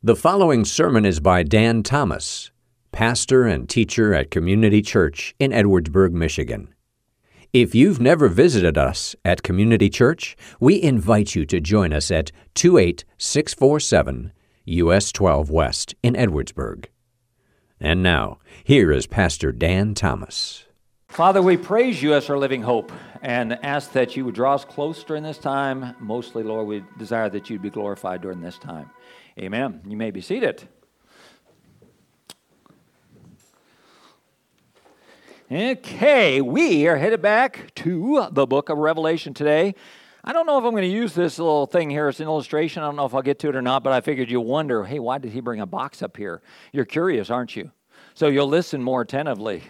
The following sermon is by Dan Thomas, pastor and teacher at Community Church in Edwardsburg, Michigan. If you've never visited us at Community Church, we invite you to join us at 28647 US 12 West in Edwardsburg. And now, here is Pastor Dan Thomas. Father, we praise you as our living hope and ask that you would draw us close during this time. Mostly, Lord, we desire that you'd be glorified during this time. Amen. You may be seated. Okay, we are headed back to the book of Revelation today. I don't know if I'm going to use this little thing here as an illustration. I don't know if I'll get to it or not, but I figured you'll wonder hey, why did he bring a box up here? You're curious, aren't you? So you'll listen more attentively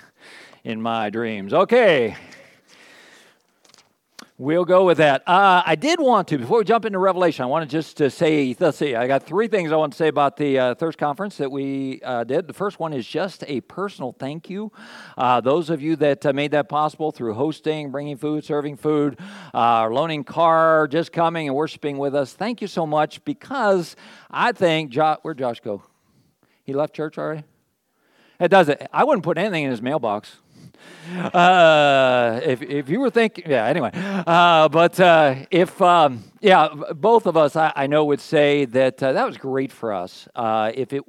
in my dreams. Okay, We'll go with that. Uh, I did want to, before we jump into Revelation, I wanted just to say, let's see, I got three things I want to say about the uh, Thirst Conference that we uh, did. The first one is just a personal thank you. Uh, those of you that uh, made that possible through hosting, bringing food, serving food, uh, loaning car, just coming and worshiping with us, thank you so much because I think, jo- where'd Josh go? He left church already? It doesn't. I wouldn't put anything in his mailbox. Uh, if, if you were thinking, yeah, anyway. Uh, but uh, if, um, yeah, both of us, I, I know, would say that uh, that was great for us. Uh, if, it,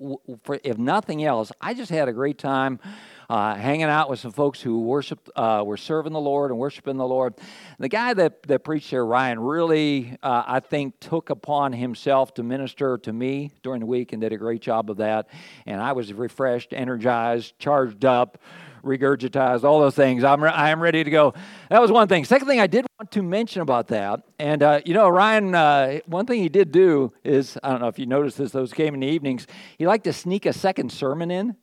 for, if nothing else, I just had a great time. Uh, hanging out with some folks who worshiped, were serving the Lord and worshiping the Lord. The guy that, that preached there, Ryan, really, I think, took upon himself to minister to me during the week and did a great job of that. And I was refreshed, energized, charged up regurgitized, all those things. I'm, re- I am ready to go. That was one thing. Second thing I did want to mention about that, and uh, you know, Ryan, uh, one thing he did do is, I don't know if you noticed this, those came in the evenings, he liked to sneak a second sermon in.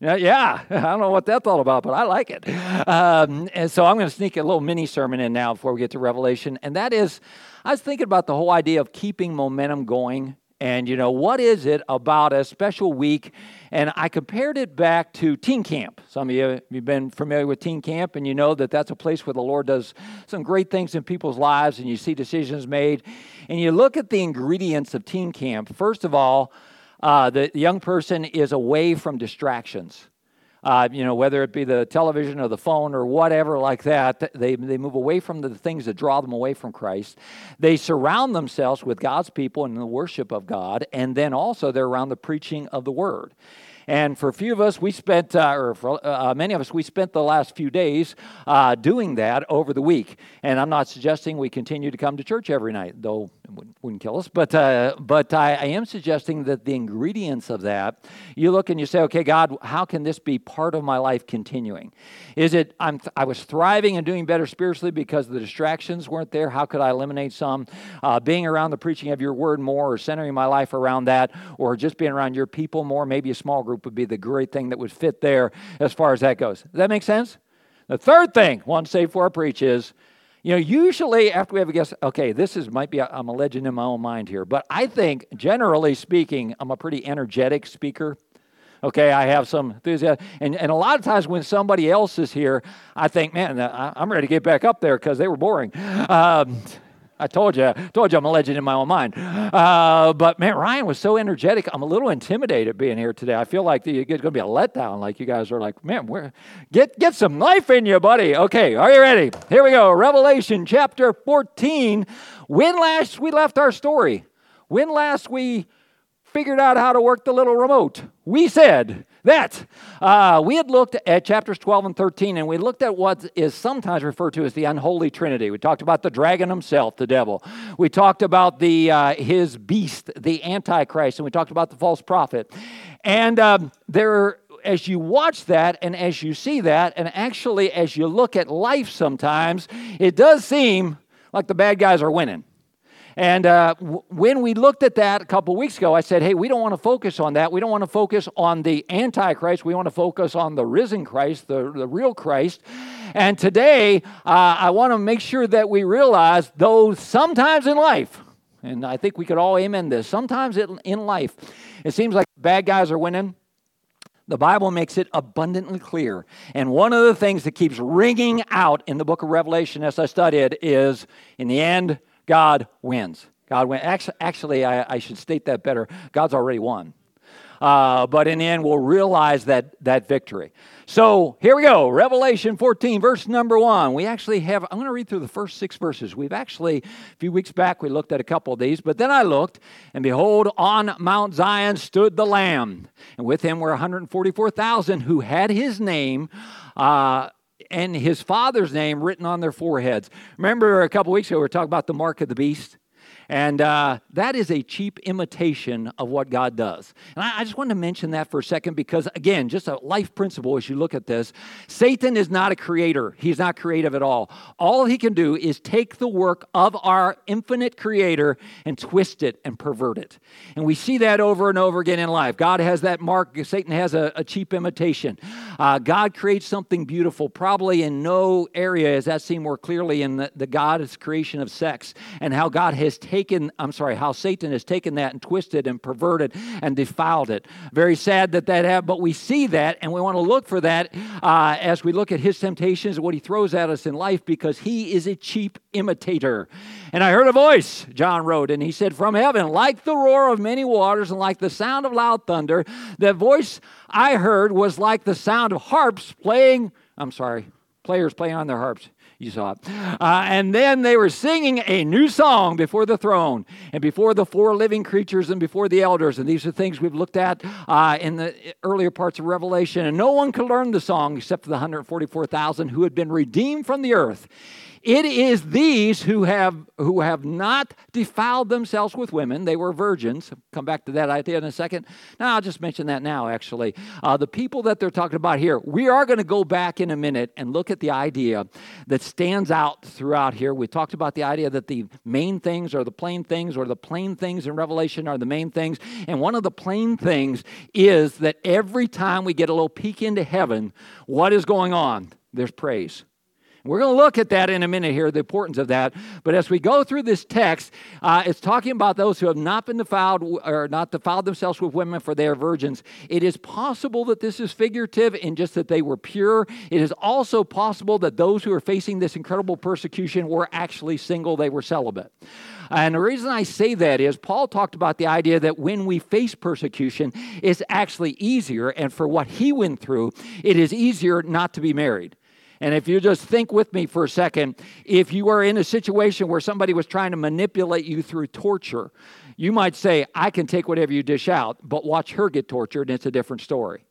Yeah, I don't know what that's all about, but I like it. Um, and so I'm going to sneak a little mini sermon in now before we get to Revelation. And that is, I was thinking about the whole idea of keeping momentum going and, you know, what is it about a special week? And I compared it back to teen camp. Some of you have been familiar with teen camp, and you know that that's a place where the Lord does some great things in people's lives, and you see decisions made. And you look at the ingredients of teen camp. First of all, uh, the young person is away from distractions uh, you know, whether it be the television or the phone or whatever like that, they, they move away from the things that draw them away from Christ. They surround themselves with God's people and the worship of God, and then also they're around the preaching of the word. And for a few of us, we spent, uh, or for uh, many of us, we spent the last few days uh, doing that over the week. And I'm not suggesting we continue to come to church every night, though it wouldn't kill us. But, uh, but I, I am suggesting that the ingredients of that, you look and you say, okay, God, how can this be part of my life continuing? Is it I'm, I was thriving and doing better spiritually because the distractions weren't there? How could I eliminate some? Uh, being around the preaching of your word more, or centering my life around that, or just being around your people more, maybe a small group would be the great thing that would fit there as far as that goes. Does that make sense? The third thing, one say for a preach is, you know, usually after we have a guest, okay, this is might be i am a legend in my own mind here, but I think generally speaking, I'm a pretty energetic speaker. Okay, I have some enthusiasm, and, and a lot of times when somebody else is here, I think, man, I'm ready to get back up there because they were boring. Um, I told you, told you I'm a legend in my own mind. Uh, but man, Ryan was so energetic. I'm a little intimidated being here today. I feel like it's going to be a letdown. Like you guys are like, man, where, get get some life in you, buddy. Okay, are you ready? Here we go. Revelation chapter 14. When last we left our story? When last we figured out how to work the little remote? We said that. Uh, we had looked at chapters 12 and 13, and we looked at what is sometimes referred to as the unholy trinity. We talked about the dragon himself, the devil. We talked about the uh, his beast, the antichrist, and we talked about the false prophet. And um, there as you watch that and as you see that, and actually as you look at life sometimes, it does seem like the bad guys are winning. And uh, w- when we looked at that a couple weeks ago, I said, hey, we don't want to focus on that. We don't want to focus on the Antichrist. We want to focus on the risen Christ, the, the real Christ. And today, uh, I want to make sure that we realize, though sometimes in life, and I think we could all amen this, sometimes in life, it seems like bad guys are winning. The Bible makes it abundantly clear. And one of the things that keeps ringing out in the book of Revelation as I studied is in the end, God wins. God wins. actually, actually I, I should state that better. God's already won. Uh, but in the end, we'll realize that, that victory. So here we go Revelation 14, verse number one. We actually have, I'm going to read through the first six verses. We've actually, a few weeks back, we looked at a couple of these, but then I looked, and behold, on Mount Zion stood the Lamb, and with him were 144,000 who had his name. Uh, and his father's name written on their foreheads. Remember a couple weeks ago, we were talking about the mark of the beast? And uh, that is a cheap imitation of what God does. And I, I, just wanted to mention that for a second because, again, just a life principle as you look at this Satan is not a creator, he's not creative at all. All he can do is take the work of our infinite creator and twist it and pervert it. And we see that over and over again in life. God has that mark, Satan has a, a cheap imitation. Uh, God creates something beautiful, probably in no area is that seen more clearly in the, the God's creation of sex and how God has taken taken, I'm sorry, how Satan has taken that and twisted and perverted and defiled it. Very sad that that happened, but we see that and we want to look for that uh, as we look at his temptations and what he throws at us in life because he is a cheap imitator. And I heard a voice, John wrote, and he said, From heaven, like the roar of many waters and like the sound of loud thunder, the voice I heard was like the sound of harps playing, I'm sorry, players playing on their harps. You saw it. Uh, and then they were singing a new song before the throne and before the four living creatures and before the elders. And these are things we've looked at uh, in the earlier parts of Revelation. And no one could learn the song except for the 144,000 who had been redeemed from the earth. It is these who have who have not defiled themselves with women. They were virgins. Come back to that idea in a second. Now I'll just mention that now. Actually, uh, the people that they're talking about here. We are going to go back in a minute and look at the idea that stands out throughout here. We talked about the idea that the main things are the plain things, or the plain things in Revelation are the main things. And one of the plain things is that every time we get a little peek into heaven, what is going on? There's praise. We're going to look at that in a minute here, the importance of that. But as we go through this text, uh, it's talking about those who have not been defiled or not defiled themselves with women for they are virgins. It is possible that this is figurative in just that they were pure. It is also possible that those who are facing this incredible persecution were actually single, they were celibate. And the reason I say that is Paul talked about the idea that when we face persecution, it's actually easier. And for what he went through, it is easier not to be married. And if you just think with me for a second, if you are in a situation where somebody was trying to manipulate you through torture, you might say, I can take whatever you dish out, but watch her get tortured, and it's a different story.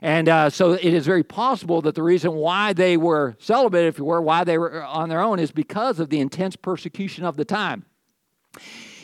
And uh, so it is very possible that the reason why they were celibate, if you were, why they were on their own, is because of the intense persecution of the time.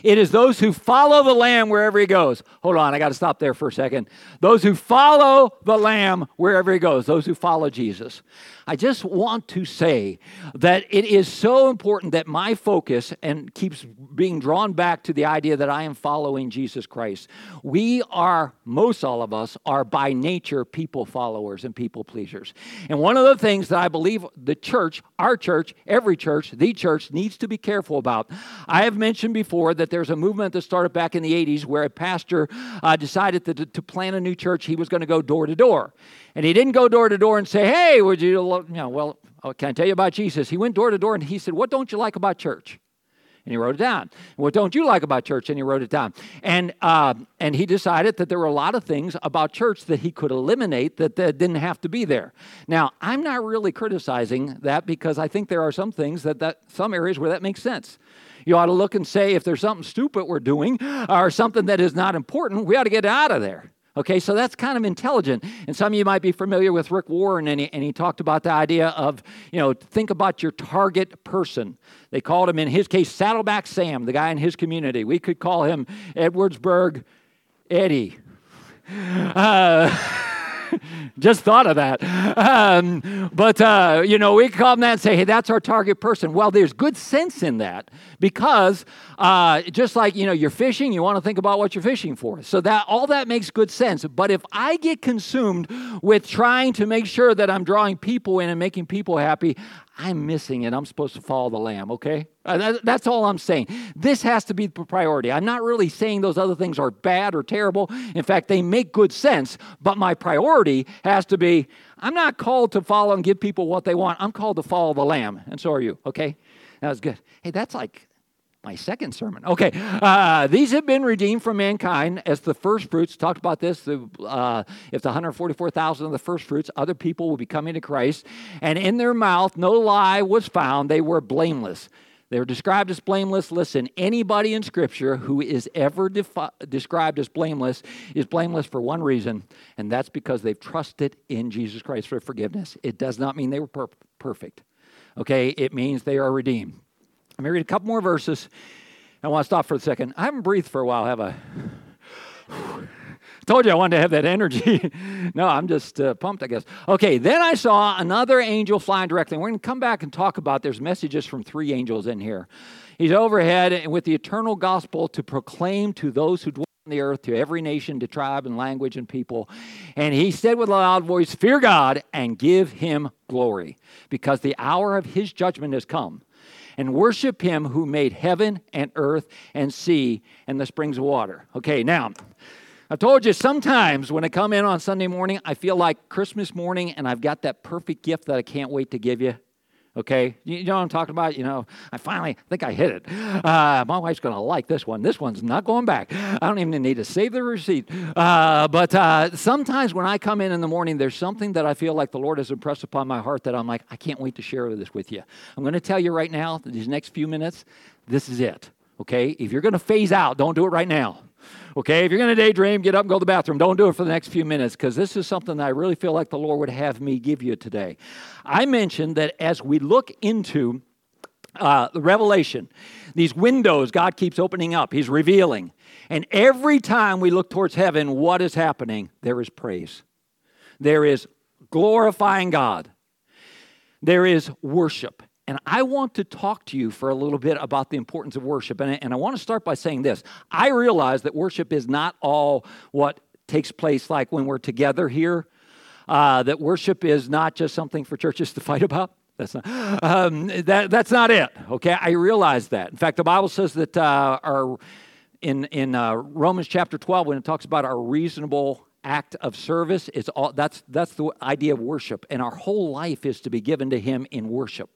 It is those who follow the Lamb wherever he goes. Hold on, I got to stop there for a second. Those who follow the Lamb wherever he goes, those who follow Jesus. I just want to say that it is so important that my focus and keeps being drawn back to the idea that I am following Jesus Christ. We are, most all of us, are by nature people followers and people pleasers. And one of the things that I believe the church, our church, every church, the church needs to be careful about. I have mentioned before that there's a movement that started back in the 80s where a pastor uh, decided to, to plant a new church. He was going to go door to door. And he didn't go door to door and say, hey, would you, you know, well, oh, can I tell you about Jesus? He went door to door and he said, what don't you like about church? And he wrote it down. What don't you like about church? And he wrote it down. And, uh, and he decided that there were a lot of things about church that he could eliminate that, that didn't have to be there. Now, I'm not really criticizing that because I think there are some things that, that some areas where that makes sense. You ought to look and say if there's something stupid we're doing or something that is not important, we ought to get out of there. Okay, so that's kind of intelligent. And some of you might be familiar with Rick Warren, and he, and he talked about the idea of, you know, think about your target person. They called him, in his case, Saddleback Sam, the guy in his community. We could call him Edwardsburg Eddie. Uh, Just thought of that. Um, but, uh, you know, we call come that and say, hey, that's our target person. Well, there's good sense in that because uh, just like, you know, you're fishing, you want to think about what you're fishing for. So that all that makes good sense. But if I get consumed with trying to make sure that I'm drawing people in and making people happy, I'm missing it. I'm supposed to follow the lamb, okay? Uh, that's all I'm saying. This has to be the priority. I'm not really saying those other things are bad or terrible. In fact, they make good sense, but my priority has to be I'm not called to follow and give people what they want. I'm called to follow the lamb, and so are you, okay? That was good. Hey, that's like my second sermon. Okay, uh, these have been redeemed from mankind as the first fruits. Talked about this. The, uh, if the 144,000 of the first fruits, other people will be coming to Christ, and in their mouth no lie was found. They were blameless. They were described as blameless. Listen, anybody in Scripture who is ever defi- described as blameless is blameless for one reason, and that's because they've trusted in Jesus Christ for forgiveness. It does not mean they were per- perfect. Okay, it means they are redeemed. Let me read a couple more verses. I want to stop for a second. I haven't breathed for a while, have I? Told you I wanted to have that energy. no, I'm just uh, pumped, I guess. Okay, then I saw another angel flying directly. We're going to come back and talk about there's messages from three angels in here. He's overhead and with the eternal gospel to proclaim to those who dwell on the earth, to every nation, to tribe and language and people. And he said with a loud voice, Fear God and give him glory, because the hour of his judgment has come and worship him who made heaven and earth and sea and the springs of water. Okay, now, I told you sometimes when I come in on Sunday morning, I feel like Christmas morning and I've got that perfect gift that I can't wait to give you. Okay, you know what I'm talking about? You know, I finally think I hit it. Uh, my wife's going to like this one. This one's not going back. I don't even need to save the receipt. Uh, but uh, sometimes when I come in in the morning, there's something that I feel like the Lord has impressed upon my heart that I'm like, I can't wait to share this with you. I'm going to tell you right now, these next few minutes, this is it. Okay, if you're going to phase out, don't do it right now. Okay, if you're going to daydream, get up and go to the bathroom. Don't do it for the next few minutes because this is something that I really feel like the Lord would have me give you today. I mentioned that as we look into uh, the revelation, these windows God keeps opening up, He's revealing. And every time we look towards heaven, what is happening? There is praise, there is glorifying God, there is worship. And I want to talk to you for a little bit about the importance of worship. And, and I want to start by saying this I realize that worship is not all what takes place like when we're together here, uh, that worship is not just something for churches to fight about. That's not, um, that, that's not it, okay? I realize that. In fact, the Bible says that uh, our, in, in uh, Romans chapter 12, when it talks about our reasonable act of service is all that's that's the idea of worship. And our whole life is to be given to him in worship.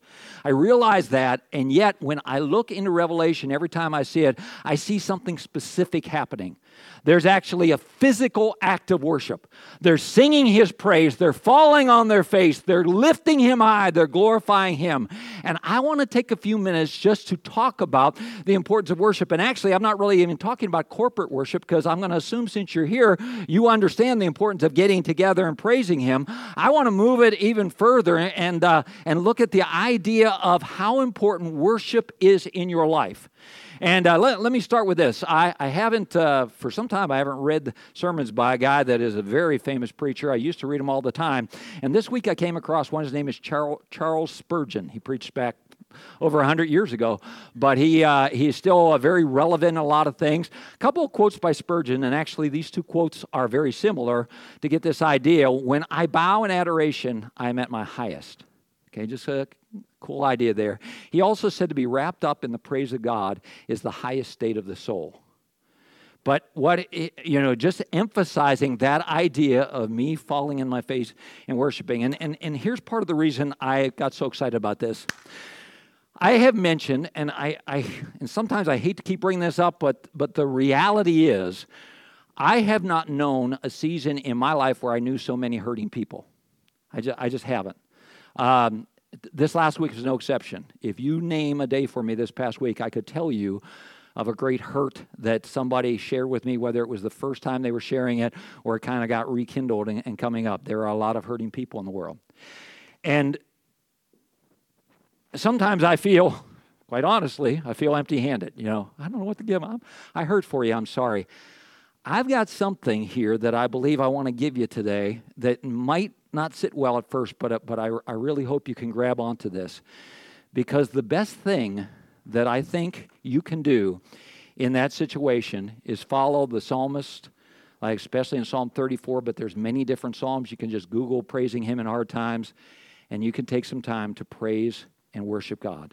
I realize that and yet when i look into revelation every time i see it i see something specific happening there's actually a physical act of worship. They're singing his praise, they're falling on their face, they're lifting him high, they're glorifying him. And I want to take a few minutes just to talk about the importance of worship. And actually, I'm not really even talking about corporate worship because I'm going to assume since you're here, you understand the importance of getting together and praising him. I want to move it even further and, uh, and look at the idea of how important worship is in your life. And uh, let, let me start with this. I, I haven't, uh, for some time, I haven't read sermons by a guy that is a very famous preacher. I used to read them all the time. And this week I came across one. His name is Charles, Charles Spurgeon. He preached back over 100 years ago, but he, uh, he is still uh, very relevant in a lot of things. A couple of quotes by Spurgeon, and actually these two quotes are very similar to get this idea. When I bow in adoration, I am at my highest. Okay, just a cool idea there. He also said to be wrapped up in the praise of God is the highest state of the soul. But what, you know, just emphasizing that idea of me falling in my face and worshiping. And, and, and here's part of the reason I got so excited about this. I have mentioned, and I, I and sometimes I hate to keep bringing this up, but, but the reality is, I have not known a season in my life where I knew so many hurting people. I just, I just haven't. Um, this last week was no exception. If you name a day for me this past week, I could tell you of a great hurt that somebody shared with me, whether it was the first time they were sharing it or it kind of got rekindled and, and coming up. There are a lot of hurting people in the world. And sometimes I feel, quite honestly, I feel empty handed. You know, I don't know what to give. I'm, I hurt for you. I'm sorry. I've got something here that I believe I want to give you today that might not sit well at first, but, uh, but I, I really hope you can grab onto this. Because the best thing that I think you can do in that situation is follow the psalmist, like especially in Psalm 34, but there's many different psalms. You can just Google praising him in hard times, and you can take some time to praise and worship God.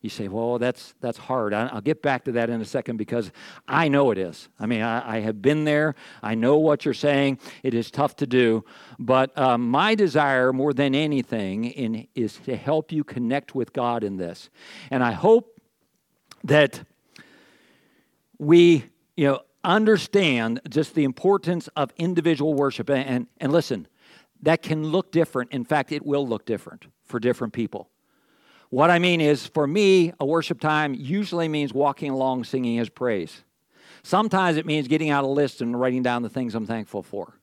You say, well, that's, that's hard. I'll get back to that in a second because I know it is. I mean, I, I have been there. I know what you're saying. It is tough to do. But um, my desire, more than anything, in, is to help you connect with God in this. And I hope that we, you know, understand just the importance of individual worship. And, and, and listen, that can look different. In fact, it will look different for different people. What I mean is, for me, a worship time usually means walking along singing his praise. Sometimes it means getting out a list and writing down the things I'm thankful for.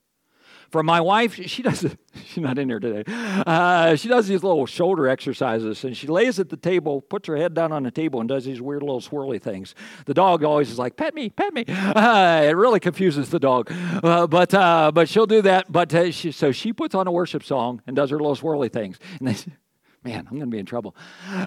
For my wife, she does, she's not in here today. Uh, she does these little shoulder exercises and she lays at the table, puts her head down on the table, and does these weird little swirly things. The dog always is like, pet me, pet me. Uh, it really confuses the dog. Uh, but, uh, but she'll do that. But uh, she, so she puts on a worship song and does her little swirly things. And they, man, I'm going to be in trouble.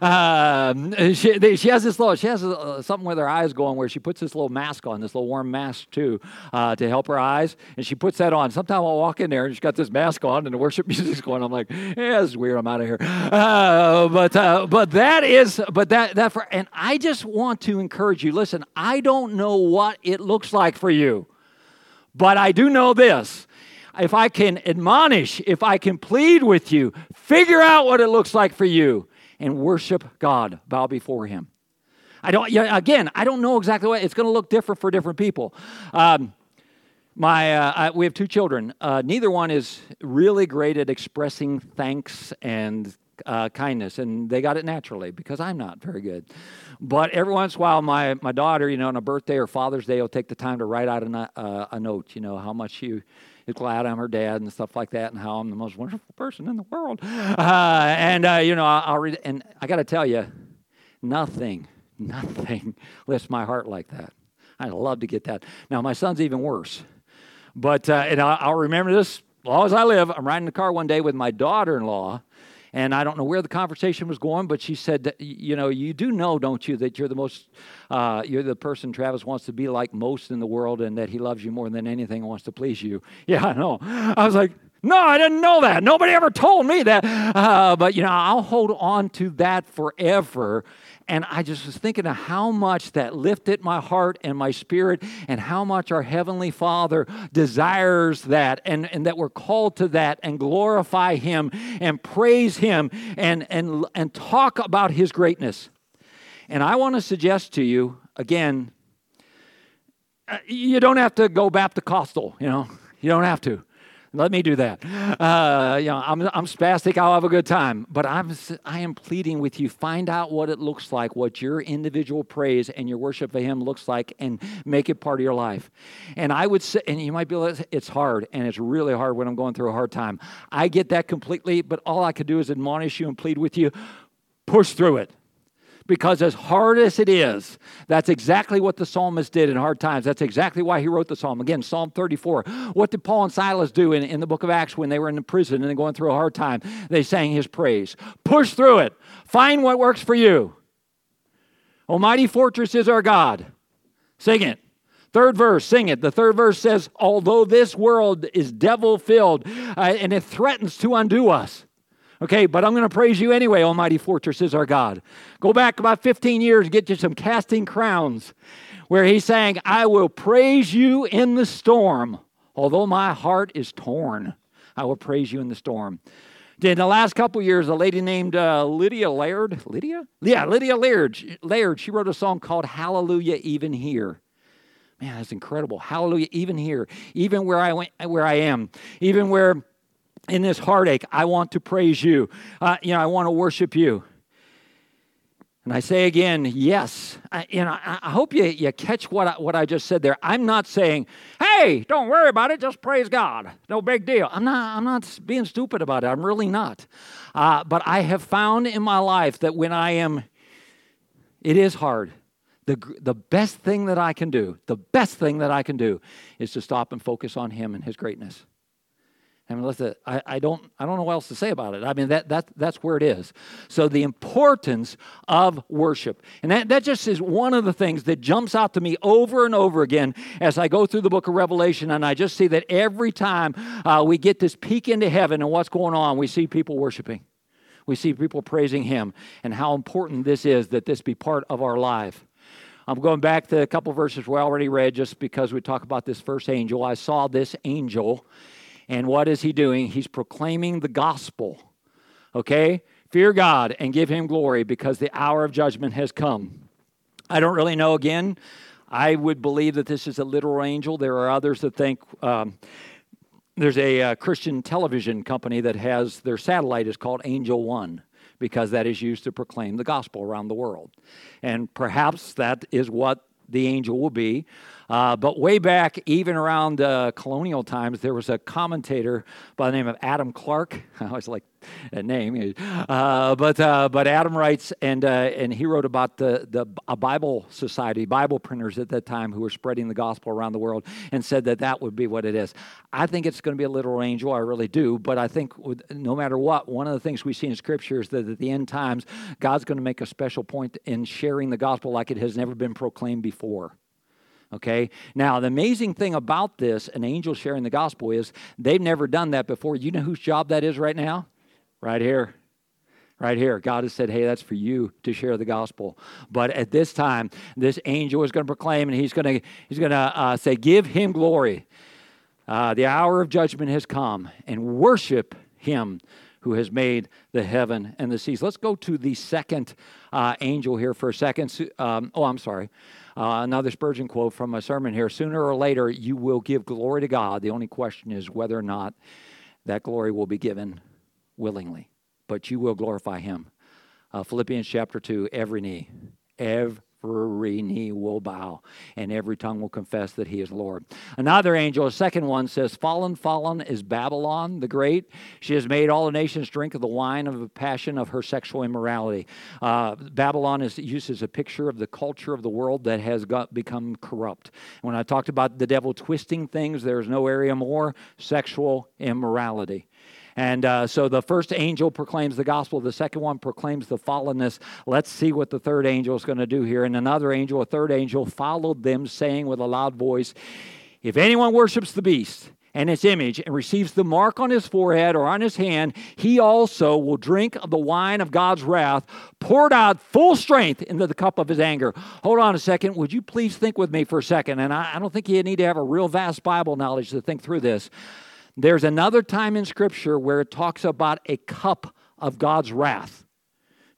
Um, she, they, she, has this little, she has uh, something with her eyes going where she puts this little mask on, this little warm mask too, uh, to help her eyes. And she puts that on. Sometimes I'll walk in there and she's got this mask on and the worship music's going. I'm like, yeah, is weird. I'm out of here. Uh, but, uh, but that is, but that, that for, and I just want to encourage you. Listen, I don't know what it looks like for you, but I do know this if I can admonish, if I can plead with you, figure out what it looks like for you and worship God, bow before Him. I don't, again, I don't know exactly what it's going to look different for different people. Um, my, uh, I, we have two children. Uh, neither one is really great at expressing thanks and uh, kindness, and they got it naturally because I'm not very good. But every once in a while, my, my daughter, you know, on a birthday or Father's Day, will take the time to write out a, uh, a note, you know, how much you is glad I'm her dad and stuff like that, and how I'm the most wonderful person in the world. Uh, and uh, you know, I'll, I'll read, and I got to tell you, nothing, nothing lifts my heart like that. I'd love to get that. Now, my son's even worse, but uh, and I'll remember this as long as I live. I'm riding the car one day with my daughter-in-law and I don't know where the conversation was going, but she said, that, you know, you do know, don't you, that you're the most, uh, you're the person Travis wants to be like most in the world, and that he loves you more than anything wants to please you. Yeah, I know. I was like, no, I didn't know that. Nobody ever told me that. Uh, but, you know, I'll hold on to that forever and I just was thinking of how much that lifted my heart and my spirit, and how much our Heavenly Father desires that, and, and that we're called to that, and glorify Him, and praise Him, and, and, and talk about His greatness. And I want to suggest to you, again, uh, you don't have to go Baptist-costal, you know, you don't have to. Let me do that. Uh, you know, I'm, I'm spastic. I'll have a good time. But I'm, I am pleading with you. Find out what it looks like, what your individual praise and your worship of Him looks like, and make it part of your life. And I would say, and you might be like, it's hard, and it's really hard when I'm going through a hard time. I get that completely, but all I could do is admonish you and plead with you. Push through it because as hard as it is, that's exactly what the psalmist did in hard times. That's exactly why he wrote the psalm. Again, Psalm 34. What did Paul and Silas do in, in the book of Acts when they were in the prison and going through a hard time? They sang his praise. Push through it. Find what works for you. A mighty fortress is our God. Sing it. Third verse, sing it. The third verse says, Although this world is devil filled uh, and it threatens to undo us, Okay, but I'm going to praise you anyway, A mighty Fortress is our God. Go back about 15 years, get you some casting crowns, where he's saying, I will praise you in the storm. Although my heart is torn, I will praise you in the storm. In the last couple years, a lady named uh, Lydia Laird, Lydia? Yeah, Lydia Laird, Laird, she wrote a song called Hallelujah Even Here. Man, that's incredible. Hallelujah, even here, even where I went, where I am, even where in this heartache, I want to praise you. Uh, you know, I want to worship you. And I say again, yes. I, you know, I, hope you, you catch what I, what I just said there. I'm not saying, hey, don't worry about it, just praise God. No big deal. I'm not, I'm not being stupid about it. I'm really not. Uh, but I have found in my life that when I am, it is hard. The, the best thing that I can do, the best thing that I can do is to stop and focus on Him and His greatness. I mean, listen, I, I, don't, I don't know what else to say about it. I mean, that, that, that's where it is. So, the importance of worship. And that, that just is one of the things that jumps out to me over and over again as I go through the book of Revelation. And I just see that every time uh, we get this peek into heaven and what's going on, we see people worshiping. We see people praising Him and how important this is that this be part of our life. I'm going back to a couple verses we already read just because we talk about this first angel. I saw this angel and what is he doing? He's proclaiming the gospel. Okay? Fear God and give him glory because the hour of judgment has come. I don't really know again. I would believe that this is a literal angel. There are others that think um, there's a uh, Christian television company that has their satellite is called Angel One because that is used to proclaim the gospel around the world. And perhaps that is what the angel will be. Uh, but way back, even around uh, colonial times, there was a commentator by the name of Adam Clarke. I always like that name. Uh, but uh, but Adam writes, and uh, and he wrote about the the a Bible society, Bible printers at that time who were spreading the gospel around the world, and said that that would be what it is. I think it's going to be a literal angel. I really do. But I think with, no matter what, one of the things we see in Scripture is that at the end times, God's going to make a special point in sharing the gospel like it has never been proclaimed before. Okay? Now, the amazing thing about this, an angel sharing the gospel, is they've never done that before. You know whose job that is right now? Right here. Right here. God has said, hey, that's for you to share the gospel. But at this time, this angel is going to proclaim and he's going to, he's going to uh, say, give him glory. Uh, the hour of judgment has come and worship him who has made the heaven and the seas. Let's go to the second uh, angel here for a second. Um, oh, I'm sorry. Uh, another Spurgeon quote from a sermon here Sooner or later, you will give glory to God. The only question is whether or not that glory will be given willingly, but you will glorify Him. Uh, Philippians chapter 2 every knee, every every knee will bow and every tongue will confess that he is Lord. Another angel, a second one, says, Fallen, fallen is Babylon the Great. She has made all the nations drink of the wine of the passion of her sexual immorality. Uh, Babylon is used as a picture of the culture of the world that has got, become corrupt. When I talked about the devil twisting things, there's no area more sexual immorality. And uh, so the first angel proclaims the gospel, the second one proclaims the fallenness. Let's see what the third angel is going to do here. And another angel, a third angel, followed them, saying with a loud voice, If anyone worships the beast, and its image and receives the mark on his forehead or on his hand, he also will drink of the wine of God's wrath, poured out full strength into the cup of his anger. Hold on a second. Would you please think with me for a second? And I, I don't think you need to have a real vast Bible knowledge to think through this. There's another time in Scripture where it talks about a cup of God's wrath.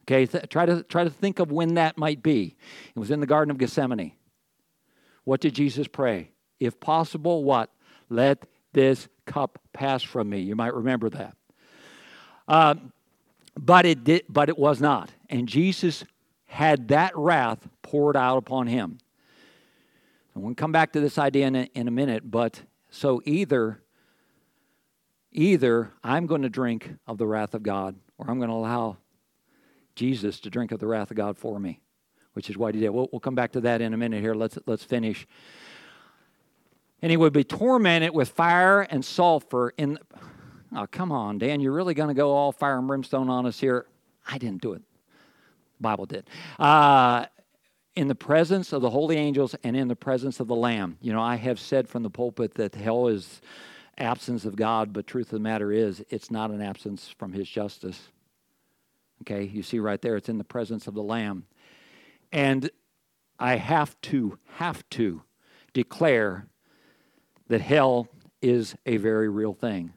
Okay, th- try, to, try to think of when that might be. It was in the Garden of Gethsemane. What did Jesus pray? If possible, what? Let this cup pass from me. You might remember that. Uh, but it did, but it was not. And Jesus had that wrath poured out upon him. And we'll come back to this idea in a, in a minute, but so either Either I'm going to drink of the wrath of God, or I'm going to allow Jesus to drink of the wrath of God for me, which is what he did. We'll, we'll come back to that in a minute here. Let's, let's finish. And he would be tormented with fire and sulfur in. Oh, come on, Dan, you're really going to go all fire and brimstone on us here? I didn't do it. Bible did. Uh, in the presence of the holy angels and in the presence of the Lamb. You know, I have said from the pulpit that hell is absence of God, but truth of the matter is, it's not an absence from His justice. Okay, you see right there, it's in the presence of the Lamb. And I have to, have to declare that hell is a very real thing.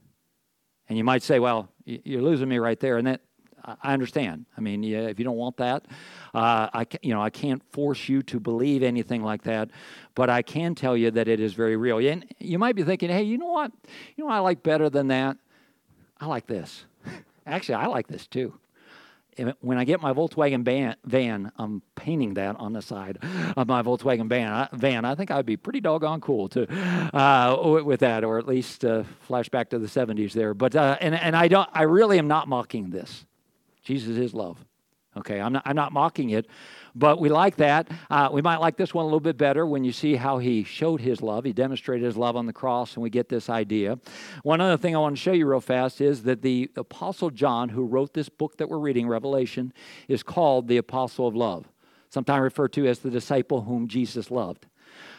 And you might say, well, you're losing me right there. And that I understand. I mean, yeah, if you don't want that, uh, I you know I can't force you to believe anything like that, but I can tell you that it is very real. And you might be thinking, hey, you know what? You know what I like better than that? I like this. Actually, I like this too. When I get my Volkswagen van, van, I'm painting that on the side of my Volkswagen van. I, van, I think I'd be pretty doggone cool to uh, with that, or at least uh, flashback to the '70s there. But uh, and and I don't, I really am not mocking this. Jesus is love. Okay, I'm not, I'm not mocking it, but we like that. Uh, we might like this one a little bit better when you see how he showed his love. He demonstrated his love on the cross, and we get this idea. One other thing I want to show you real fast is that the Apostle John, who wrote this book that we're reading, Revelation, is called the Apostle of Love, sometimes referred to as the disciple whom Jesus loved.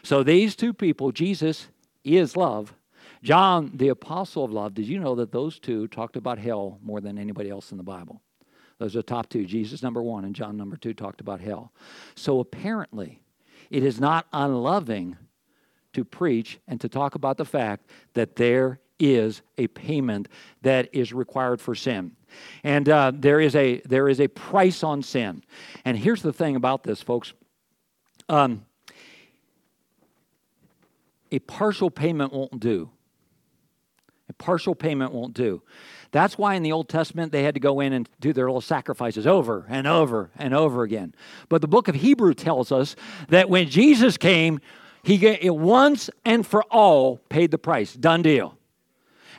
So these two people, Jesus is love. John, the apostle of love, did you know that those two talked about hell more than anybody else in the Bible? Those are the top two. Jesus, number one, and John, number two, talked about hell. So apparently, it is not unloving to preach and to talk about the fact that there is a payment that is required for sin and uh, there is a there is a price on sin and here's the thing about this folks Um, a partial payment won't do. A partial payment won't do. That's why in the Old Testament they had to go in and do their little sacrifices over and over and over again. But the book of Hebrew tells us that when Jesus came, he once and for all paid the price. Done deal.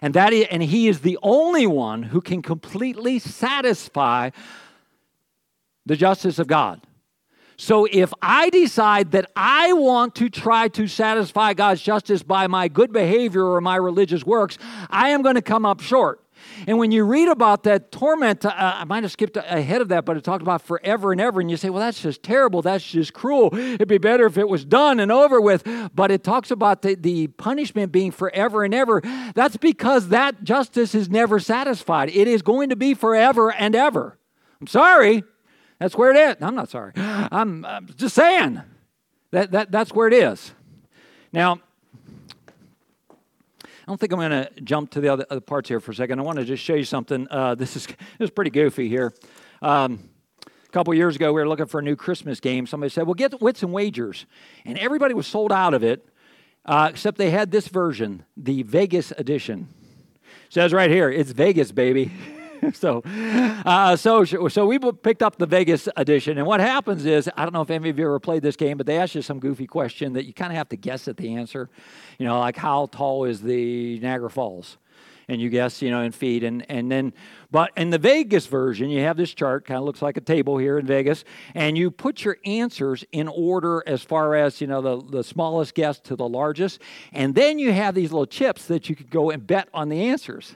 And that is, and he is the only one who can completely satisfy the justice of God. So if I decide that I want to try to satisfy God's justice by my good behavior or my religious works, I am going to come up short. And when you read about that torment, uh, I might have skipped ahead of that, but it talked about forever and ever. And you say, well, that's just terrible. That's just cruel. It'd be better if it was done and over with. But it talks about the, the punishment being forever and ever. That's because that justice is never satisfied. It is going to be forever and ever. I'm sorry. That's where it is. I'm not sorry. I'm, I'm just saying that, that that's where it is. Now, don't think I'm going to jump to the other, other, parts here for a second. I want to just show you something. Uh, this is this is pretty goofy here. Um, a couple years ago, we were looking for a new Christmas game. Somebody said, "Well, get Wits and Wagers," and everybody was sold out of it, uh, except they had this version, the Vegas edition. It says right here, "It's Vegas, baby." so, uh, so, so we picked up the Vegas edition, and what happens is, I don't know if any of you ever played this game, but they ask you some goofy question that you kind of have to guess at the answer. You know, like how tall is the Niagara Falls? and you guess, you know, in feet. And, and then, but in the Vegas version, you have this chart, kind of looks like a table here in Vegas, and you put your answers in order as far as, you know, the, the smallest guess to the largest. And then you have these little chips that you could go and bet on the answers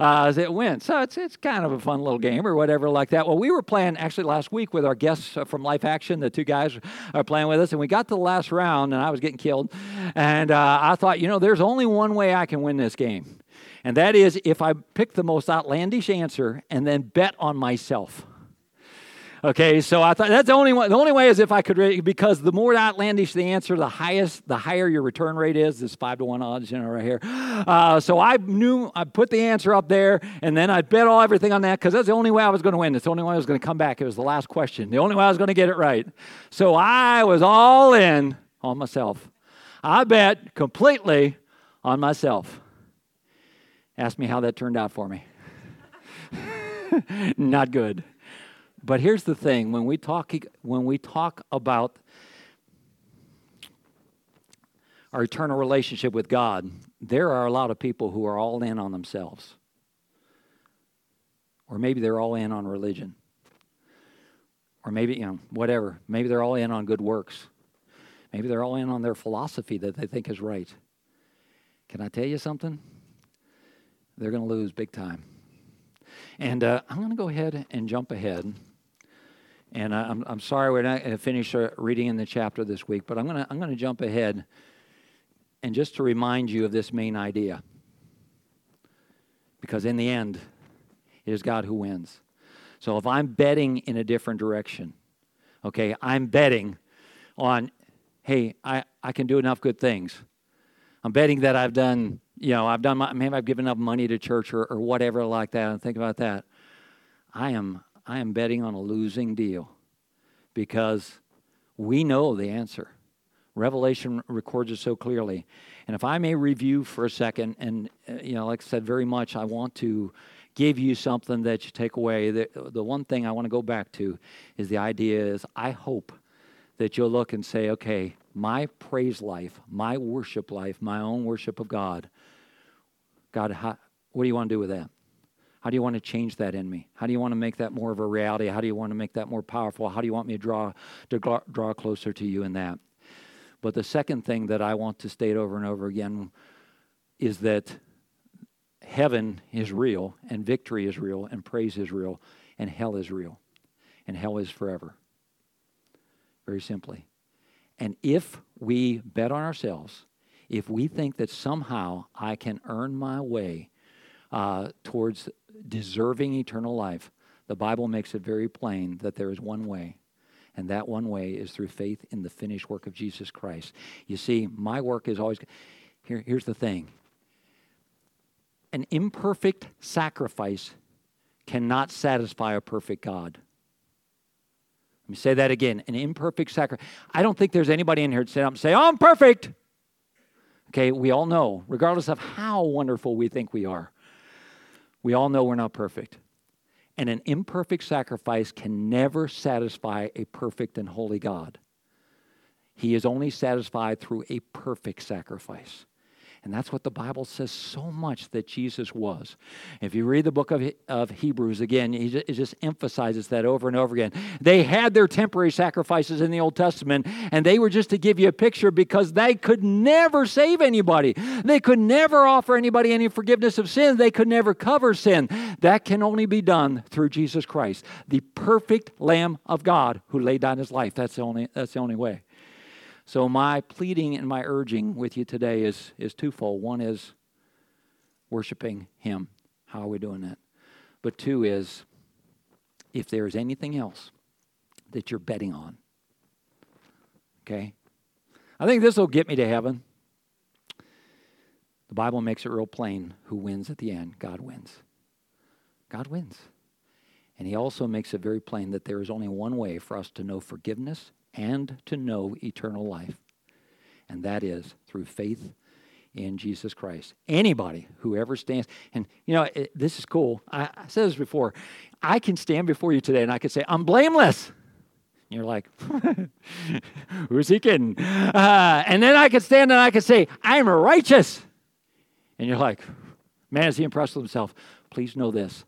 uh, as it went. So it's, it's kind of a fun little game or whatever like that. Well, we were playing actually last week with our guests from Life Action. The two guys are playing with us, and we got to the last round, and I was getting killed. And uh, I thought, you know, there's only one way I can win this game. And that is if I pick the most outlandish answer and then bet on myself. Okay, so I thought that's the only one. The only way is if I could, because the more outlandish the answer, the highest, the higher your return rate is. This five to one odds, you know, right here. Uh, so I knew I put the answer up there, and then I bet all everything on that because that's the only way I was going to win. It's the only way I was going to come back. It was the last question. The only way I was going to get it right. So I was all in on myself. I bet completely on myself. Ask me how that turned out for me. Not good. But here's the thing when we talk, when we talk about our eternal relationship with God, there are a lot of people who are all in on themselves. Or maybe they're all in on religion. Or maybe, you know, whatever. Maybe they're all in on good works. Maybe they're all in on their philosophy that they think is right. Can I tell you something? They're going to lose big time. And uh, I'm going to go ahead and jump ahead and I'm, I'm sorry we're not going to finish uh, reading in the chapter this week, but I'm going to I'm going to jump ahead and just to remind you of this main idea. Because in the end, it is God who wins. So if I'm betting in a different direction, okay, I'm betting on, hey, I, I can do enough good things. I'm betting that I've done, you know, I've done, my, maybe I've given enough money to church or, or whatever like that. And think about that. I am I am betting on a losing deal because we know the answer. Revelation records it so clearly. And if I may review for a second, and uh, you know, like I said, very much, I want to give you something that you take away. The, the one thing I want to go back to is the idea is I hope that you'll look and say, okay, my praise life, my worship life, my own worship of God, God, how, what do you want to do with that? How do you want to change that in me? How do you want to make that more of a reality? How do you want to make that more powerful? How do you want me to draw to draw closer to you in that? But the second thing that I want to state over and over again is that heaven is real and victory is real and praise is real and hell is real and hell is forever. Very simply. And if we bet on ourselves, if we think that somehow I can earn my way uh, towards deserving eternal life, the Bible makes it very plain that there is one way. And that one way is through faith in the finished work of Jesus Christ. You see, my work is always. Here, here's the thing an imperfect sacrifice cannot satisfy a perfect God. Let me say that again an imperfect sacrifice. I don't think there's anybody in here to stand up and say, oh, I'm perfect. Okay, we all know, regardless of how wonderful we think we are, we all know we're not perfect. And an imperfect sacrifice can never satisfy a perfect and holy God. He is only satisfied through a perfect sacrifice. And that's what the Bible says so much that Jesus was. If you read the book of, of Hebrews again, it just emphasizes that over and over again. They had their temporary sacrifices in the Old Testament, and they were just to give you a picture because they could never save anybody. They could never offer anybody any forgiveness of sins. They could never cover sin. That can only be done through Jesus Christ, the perfect Lamb of God who laid down his life. That's the only, that's the only way. So, my pleading and my urging with you today is, is twofold. One is worshiping Him. How are we doing that? But two is if there is anything else that you're betting on, okay? I think this will get me to heaven. The Bible makes it real plain who wins at the end. God wins. God wins. And He also makes it very plain that there is only one way for us to know forgiveness and to know eternal life. And that is through faith in Jesus Christ. Anybody who ever stands, and you know, it, this is cool. I, I, said this before. I can stand before you today and I can say, I'm blameless. And you're like, who's he kidding? Uh, and then I can stand and I can say, I'm righteous. And you're like, man, is he impressed with himself? Please know this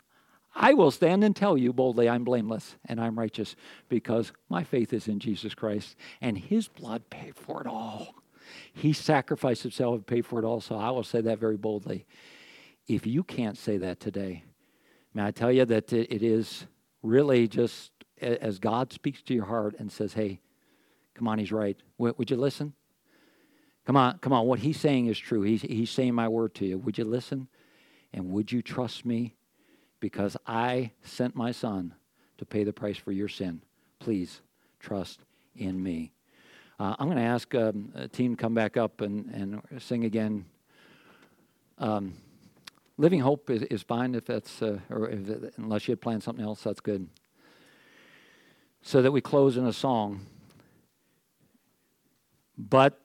I will stand and tell you boldly, I'm blameless and I'm righteous because my faith is in Jesus Christ and his blood paid for it all. He sacrificed himself and paid for it all. So I will say that very boldly. If you can't say that today, may I tell you that it is really just as God speaks to your heart and says, hey, come on, he's right. Would you listen? Come on, come on. What he's saying is true. He's, he's saying my word to you. Would you listen? And would you trust me? Because I sent my son to pay the price for your sin. Please trust in me. Uh, I'm going to ask um, a team come back up and, and sing again. Um, Living Hope is, is fine if that's, uh, or if unless you had planned something else, that's good. So that we close in a song. But,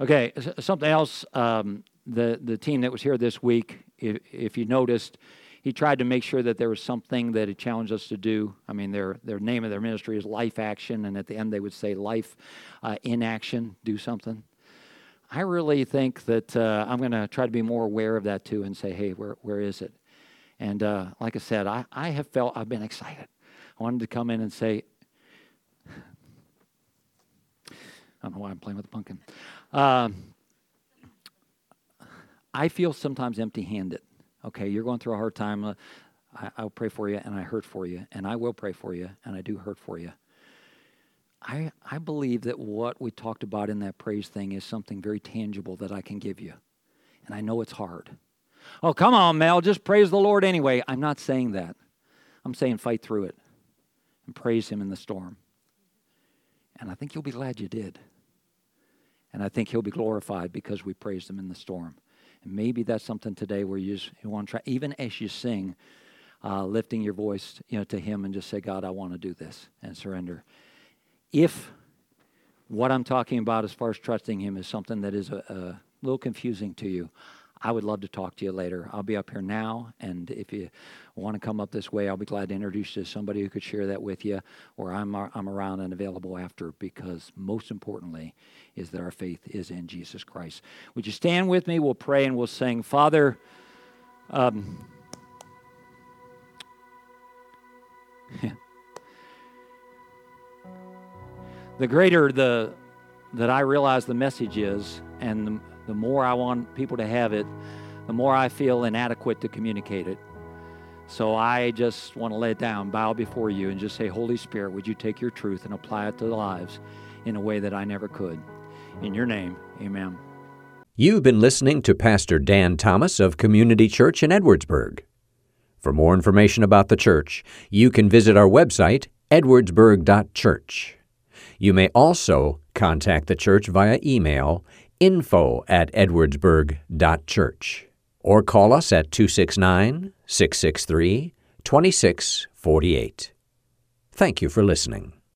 okay, something else. Um, the, the team that was here this week if, if you noticed, he tried to make sure that there was something that he challenged us to do. I mean, their, their name of their ministry is Life Action, and at the end they would say Life uh, in Action, do something. I really think that uh, I'm going to try to be more aware of that too and say, hey, where, where is it? And uh, like I said, I, I have felt, I've been excited. I wanted to come in and say, I don't know why I'm playing with the pumpkin. Um, I feel sometimes empty handed. Okay, you're going through a hard time. Uh, I, will pray for you and I hurt for you, and I will pray for you and I do hurt for you. I, I believe that what we talked about in that praise thing is something very tangible that I can give you. And I know it's hard. Oh, come on, Mel, just praise the Lord anyway. I'm not saying that. I'm saying fight through it and praise Him in the storm. And I think you'll be glad you did. And I think He'll be glorified because we praised Him in the storm. Maybe that's something today where you, you want to try, even as you sing, uh, lifting your voice you know, to Him and just say, God, I want to do this and surrender. If what I'm talking about as far as trusting Him is something that is a, a little confusing to you, I would love to talk to you later. I'll be up here now, and if you want to come up this way, I'll be glad to introduce you to somebody who could share that with you, or I'm, I'm around and available after, because most importantly is that our faith is in Jesus Christ. Would you stand with me? We'll pray and we'll sing. Father, um, the greater the that I realize the message is, and the, more I want people to have it, the more I feel inadequate to communicate it. So I just want to lay it down, bow before you, and just say, Holy Spirit, would you take your truth and apply it to lives in a way that I never could? In your name, amen. You've been listening to Pastor Dan Thomas of Community Church in Edwardsburg. For more information about the church, you can visit our website, edwardsburg.church. You may also contact the church via email info at edwardsburg.church or call us at 269 663 2648. Thank you for listening.